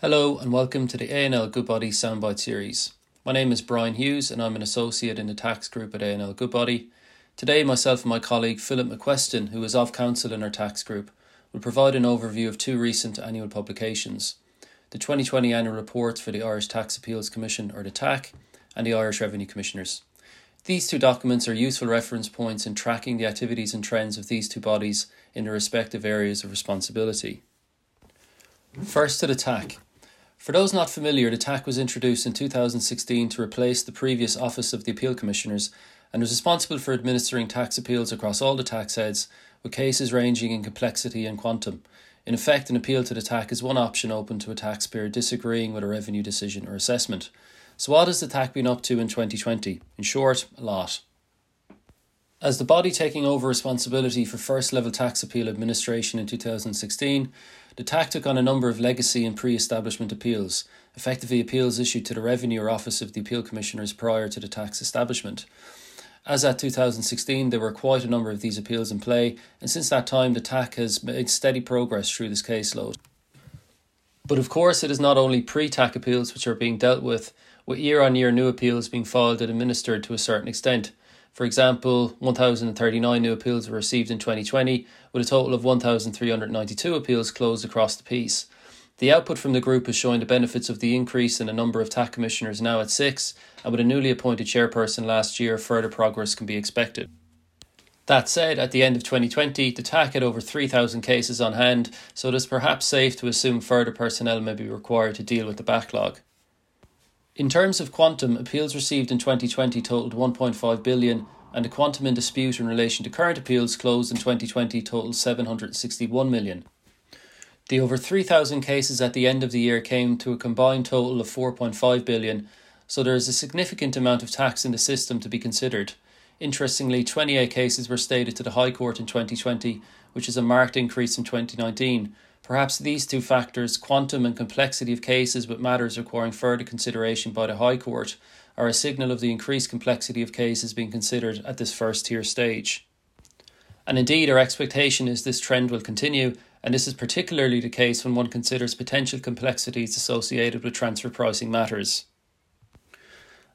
Hello and welcome to the A&L Goodbody Soundbite series. My name is Bryan Hughes and I'm an associate in the tax group at A&L Goodbody. Today, myself and my colleague Philip McQueston, who is off counsel in our tax group, will provide an overview of two recent annual publications the 2020 annual reports for the Irish Tax Appeals Commission, or the TAC, and the Irish Revenue Commissioners. These two documents are useful reference points in tracking the activities and trends of these two bodies in their respective areas of responsibility. First to the TAC. For those not familiar, the TAC was introduced in 2016 to replace the previous Office of the Appeal Commissioners and was responsible for administering tax appeals across all the tax heads, with cases ranging in complexity and quantum. In effect, an appeal to the TAC is one option open to a taxpayer disagreeing with a revenue decision or assessment. So, what has the TAC been up to in 2020? In short, a lot. As the body taking over responsibility for first level tax appeal administration in 2016, the TAC took on a number of legacy and pre establishment appeals, effectively appeals issued to the Revenue or Office of the Appeal Commissioners prior to the TAC establishment. As at 2016, there were quite a number of these appeals in play, and since that time, the TAC has made steady progress through this caseload. But of course, it is not only pre TAC appeals which are being dealt with, with year on year new appeals being filed and administered to a certain extent. For example, 1,039 new appeals were received in 2020, with a total of 1,392 appeals closed across the piece. The output from the group is showing the benefits of the increase in the number of TAC commissioners now at six, and with a newly appointed chairperson last year, further progress can be expected. That said, at the end of 2020, the TAC had over 3,000 cases on hand, so it is perhaps safe to assume further personnel may be required to deal with the backlog. In terms of quantum, appeals received in 2020 totaled 1.5 billion, and the quantum in dispute in relation to current appeals closed in 2020 totaled 761 million. The over 3,000 cases at the end of the year came to a combined total of 4.5 billion, so there is a significant amount of tax in the system to be considered. Interestingly, 28 cases were stated to the High Court in 2020, which is a marked increase from 2019, Perhaps these two factors, quantum and complexity of cases with matters requiring further consideration by the High Court, are a signal of the increased complexity of cases being considered at this first tier stage. And indeed, our expectation is this trend will continue, and this is particularly the case when one considers potential complexities associated with transfer pricing matters.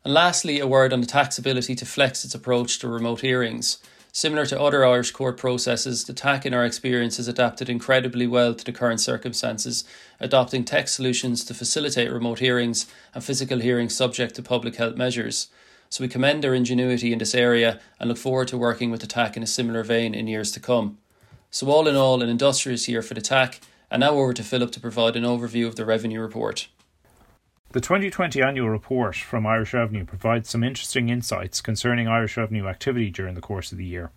And lastly, a word on the TAC's ability to flex its approach to remote hearings. Similar to other Irish court processes, the TAC in our experience has adapted incredibly well to the current circumstances, adopting tech solutions to facilitate remote hearings and physical hearings subject to public health measures. So we commend their ingenuity in this area and look forward to working with the TAC in a similar vein in years to come. So, all in all, an industrious year for the TAC. And now over to Philip to provide an overview of the revenue report. The 2020 annual report from Irish Revenue provides some interesting insights concerning Irish Revenue activity during the course of the year.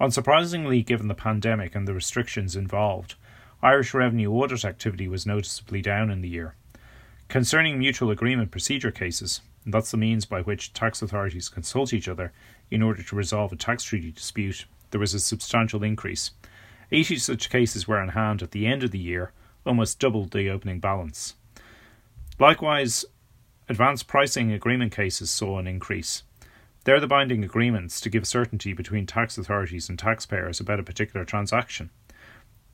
Unsurprisingly, given the pandemic and the restrictions involved, Irish Revenue audit activity was noticeably down in the year. Concerning mutual agreement procedure cases, that's the means by which tax authorities consult each other in order to resolve a tax treaty dispute, there was a substantial increase. 80 such cases were on hand at the end of the year, almost double the opening balance. Likewise, advanced pricing agreement cases saw an increase. They're the binding agreements to give certainty between tax authorities and taxpayers about a particular transaction.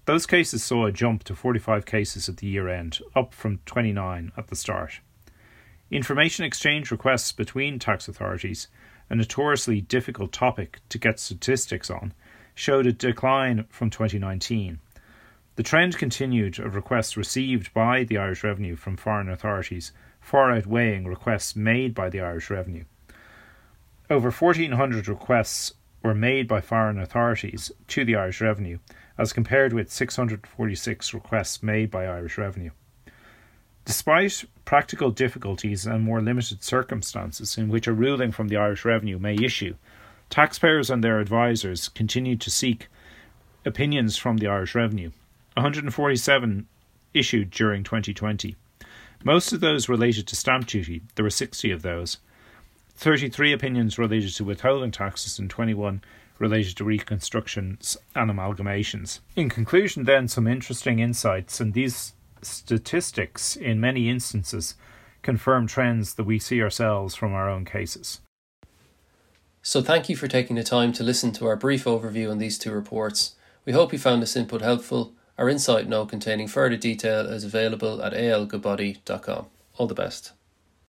Those cases saw a jump to 45 cases at the year end, up from 29 at the start. Information exchange requests between tax authorities, a notoriously difficult topic to get statistics on, showed a decline from 2019. The trend continued of requests received by the Irish Revenue from foreign authorities, far outweighing requests made by the Irish Revenue. Over 1,400 requests were made by foreign authorities to the Irish Revenue, as compared with 646 requests made by Irish Revenue. Despite practical difficulties and more limited circumstances in which a ruling from the Irish Revenue may issue, taxpayers and their advisers continued to seek opinions from the Irish Revenue 147 issued during 2020. Most of those related to stamp duty, there were 60 of those. 33 opinions related to withholding taxes and 21 related to reconstructions and amalgamations. In conclusion, then, some interesting insights, and these statistics, in many instances, confirm trends that we see ourselves from our own cases. So, thank you for taking the time to listen to our brief overview on these two reports. We hope you found this input helpful Our insight note containing further detail is available at algoodbody.com. All the best.